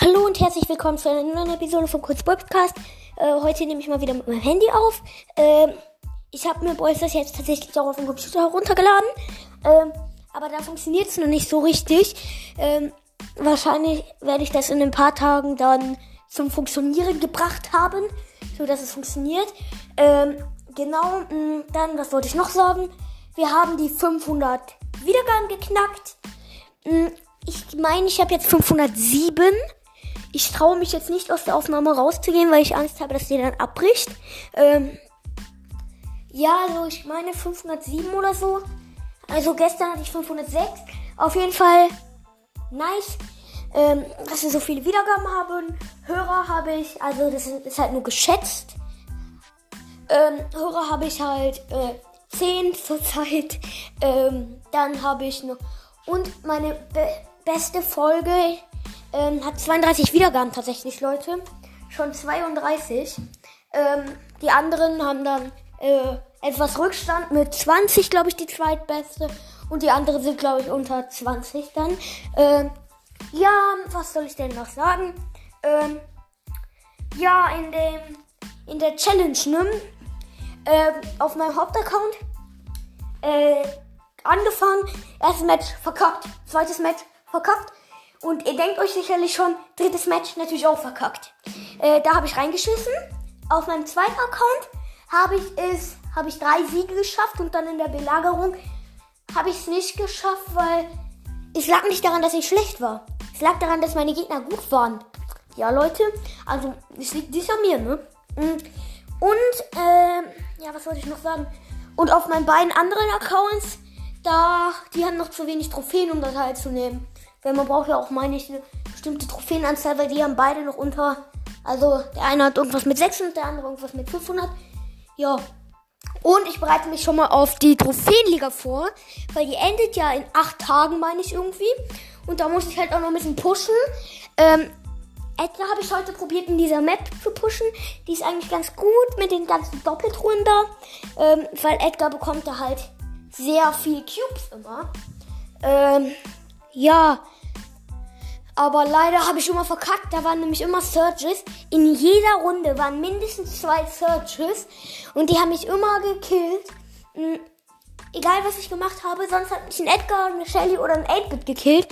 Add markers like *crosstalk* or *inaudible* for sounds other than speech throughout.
Hallo und herzlich willkommen zu einer neuen Episode vom Kurz Podcast. Äh, heute nehme ich mal wieder mit meinem Handy auf. Ähm, ich habe mir das jetzt tatsächlich auch auf dem Computer heruntergeladen. Ähm, aber da funktioniert es noch nicht so richtig. Ähm, wahrscheinlich werde ich das in ein paar Tagen dann zum Funktionieren gebracht haben, so dass es funktioniert. Ähm, genau, mh, dann, was wollte ich noch sagen? Wir haben die 500 Wiedergaben geknackt. Mh, ich meine, ich habe jetzt 507. Ich traue mich jetzt nicht aus der Aufnahme rauszugehen, weil ich Angst habe, dass die dann abbricht. Ähm, ja, also ich meine 507 oder so. Also gestern hatte ich 506. Auf jeden Fall nice, ähm, dass wir so viele Wiedergaben haben. Hörer habe ich, also das ist halt nur geschätzt. Ähm, Hörer habe ich halt äh, 10 *laughs* zurzeit. Ähm, dann habe ich noch. Und meine be beste Folge ähm, hat 32 Wiedergaben tatsächlich, Leute. Schon 32. Ähm, die anderen haben dann äh, etwas Rückstand mit 20, glaube ich, die zweitbeste. Und die anderen sind, glaube ich, unter 20 dann. Ähm, ja, was soll ich denn noch sagen? Ähm, ja, in dem in der Challenge, ne? Äh, auf meinem Hauptaccount äh, angefangen, erstes Match verkackt, zweites Match verkackt und ihr denkt euch sicherlich schon, drittes Match natürlich auch verkackt. Äh, da habe ich reingeschissen. Auf meinem zweiten Account habe ich es, habe ich drei Siege geschafft und dann in der Belagerung habe ich es nicht geschafft, weil es lag nicht daran, dass ich schlecht war. Es lag daran, dass meine Gegner gut waren. Ja, Leute, also es liegt nicht an mir, ne? Mm. Und, ähm, ja, was wollte ich noch sagen? Und auf meinen beiden anderen Accounts, da, die haben noch zu wenig Trophäen, um da teilzunehmen. Weil man braucht ja auch, meine ich, eine bestimmte Trophäenanzahl, weil die haben beide noch unter. Also der eine hat irgendwas mit 600, der andere irgendwas mit 500. Ja. Und ich bereite mich schon mal auf die Trophäenliga vor, weil die endet ja in 8 Tagen, meine ich irgendwie. Und da muss ich halt auch noch ein bisschen pushen. Ähm, Edgar habe ich heute probiert in dieser Map zu pushen. Die ist eigentlich ganz gut mit den ganzen Doppeltruhen da. Ähm, weil Edgar bekommt da halt sehr viel Cubes immer. Ähm, ja. Aber leider habe ich immer verkackt. Da waren nämlich immer Searches. In jeder Runde waren mindestens zwei Searches. Und die haben mich immer gekillt. Mhm. Egal was ich gemacht habe. Sonst hat mich ein Edgar, eine Shelly oder ein 8-Bit gekillt.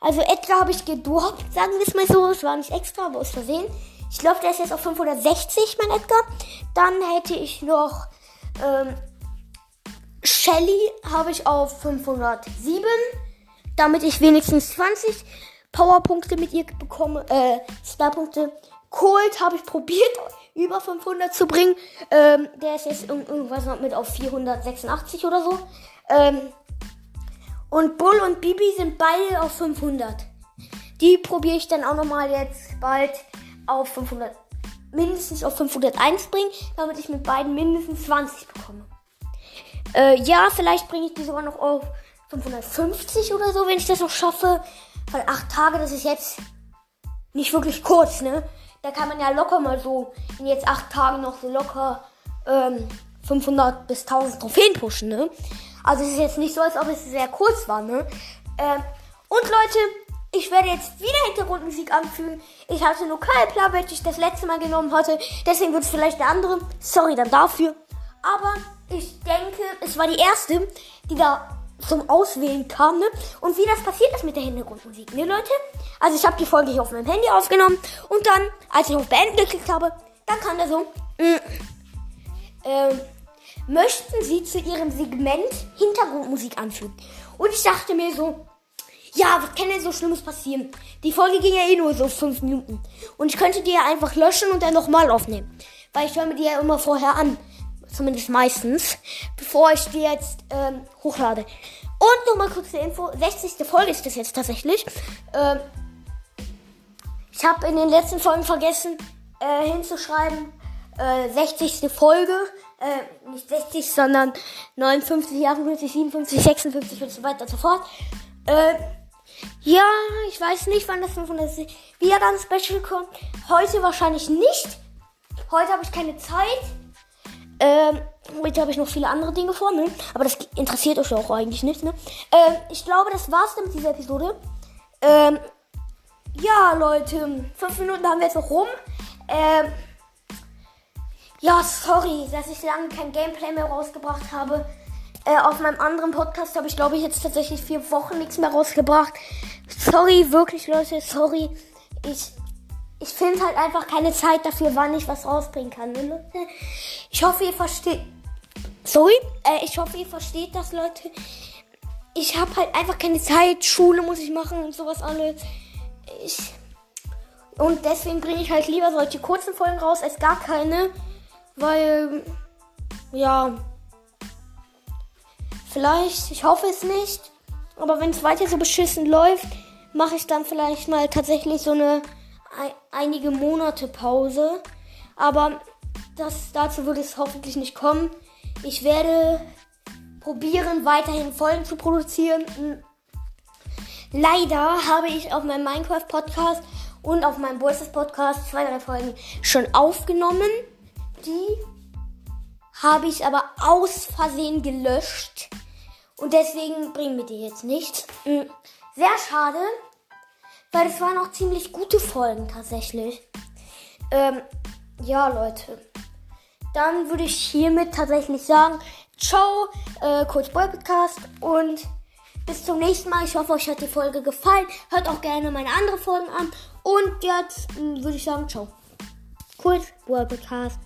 Also Edgar habe ich gedroppt, sagen wir es mal so. Es war nicht extra, aber aus Versehen. Ich glaube, der ist jetzt auf 560, mein Edgar. Dann hätte ich noch ähm, Shelly habe ich auf 507 damit ich wenigstens 20 Powerpunkte mit ihr bekomme, äh, Starpunkte. Cold habe ich probiert, *laughs* über 500 zu bringen. Ähm, der ist jetzt irgendwas mit auf 486 oder so. Ähm, und Bull und Bibi sind beide auf 500. Die probiere ich dann auch nochmal jetzt bald auf 500, mindestens auf 501 bringen, damit ich mit beiden mindestens 20 bekomme. Äh, ja, vielleicht bringe ich die sogar noch auf 550 oder so, wenn ich das noch schaffe. Weil 8 Tage, das ist jetzt nicht wirklich kurz, ne? Da kann man ja locker mal so in jetzt 8 Tagen noch so locker ähm, 500 bis 1000 Trophäen pushen, ne? Also es ist jetzt nicht so, als ob es sehr kurz war, ne? Ähm, und Leute, ich werde jetzt wieder Hintergrundmusik anfügen. Ich hatte nur Kalpla, welche ich das letzte Mal genommen hatte. Deswegen wird es vielleicht der andere. Sorry dann dafür. Aber ich denke, es war die erste, die da zum Auswählen kam, ne? Und wie das passiert ist mit der Hintergrundmusik, ne, Leute? Also ich habe die Folge hier auf meinem Handy aufgenommen und dann, als ich auf Beenden geklickt habe, dann kam da so, mh, mm, ähm, möchten Sie zu Ihrem Segment Hintergrundmusik anfügen? Und ich dachte mir so, ja, was kann denn so Schlimmes passieren? Die Folge ging ja eh nur so fünf Minuten. Und ich könnte die ja einfach löschen und dann nochmal aufnehmen. Weil ich höre mir die ja immer vorher an. Zumindest meistens. Bevor ich die jetzt ähm, hochlade. Und nochmal kurz eine Info. 60. Folge ist das jetzt tatsächlich. Ähm, ich habe in den letzten Folgen vergessen äh, hinzuschreiben. Äh, 60. Folge. Äh, nicht 60, sondern 59, 58, 57, 56 und so weiter und so fort. Äh, ja, ich weiß nicht, wann das 500 wieder dann Special kommt. Heute wahrscheinlich nicht. Heute habe ich keine Zeit. Ähm, heute habe ich noch viele andere Dinge vor, ne? Aber das interessiert euch auch eigentlich nicht, ne? Ähm, ich glaube, das war's dann mit dieser Episode. Ähm, ja, Leute, fünf Minuten haben wir jetzt noch rum. Ähm, ja, sorry, dass ich lange kein Gameplay mehr rausgebracht habe. Äh, auf meinem anderen Podcast habe ich, glaube ich, jetzt tatsächlich vier Wochen nichts mehr rausgebracht. Sorry, wirklich, Leute, sorry. Ich, ich finde halt einfach keine Zeit dafür, wann ich was rausbringen kann. Ne? Ich hoffe, ihr versteht. Sorry, äh, ich hoffe, ihr versteht das, Leute. Ich habe halt einfach keine Zeit. Schule muss ich machen und sowas alles. Ich. Und deswegen bringe ich halt lieber solche kurzen Folgen raus als gar keine. Weil. Ja. Vielleicht, ich hoffe es nicht. Aber wenn es weiter so beschissen läuft, mache ich dann vielleicht mal tatsächlich so eine ein, einige Monate Pause. Aber das, dazu wird es hoffentlich nicht kommen. Ich werde probieren, weiterhin Folgen zu produzieren. Leider habe ich auf meinem Minecraft-Podcast und auf meinem Voices Podcast zwei, drei Folgen schon aufgenommen. Die habe ich aber aus Versehen gelöscht. Und deswegen bringen wir die jetzt nicht. Hm, sehr schade, weil es waren auch ziemlich gute Folgen tatsächlich. Ähm, ja, Leute. Dann würde ich hiermit tatsächlich sagen, ciao, äh, Coach Boy Podcast und bis zum nächsten Mal. Ich hoffe, euch hat die Folge gefallen. Hört auch gerne meine anderen Folgen an. Und jetzt hm, würde ich sagen, ciao. Coach Boy Podcast.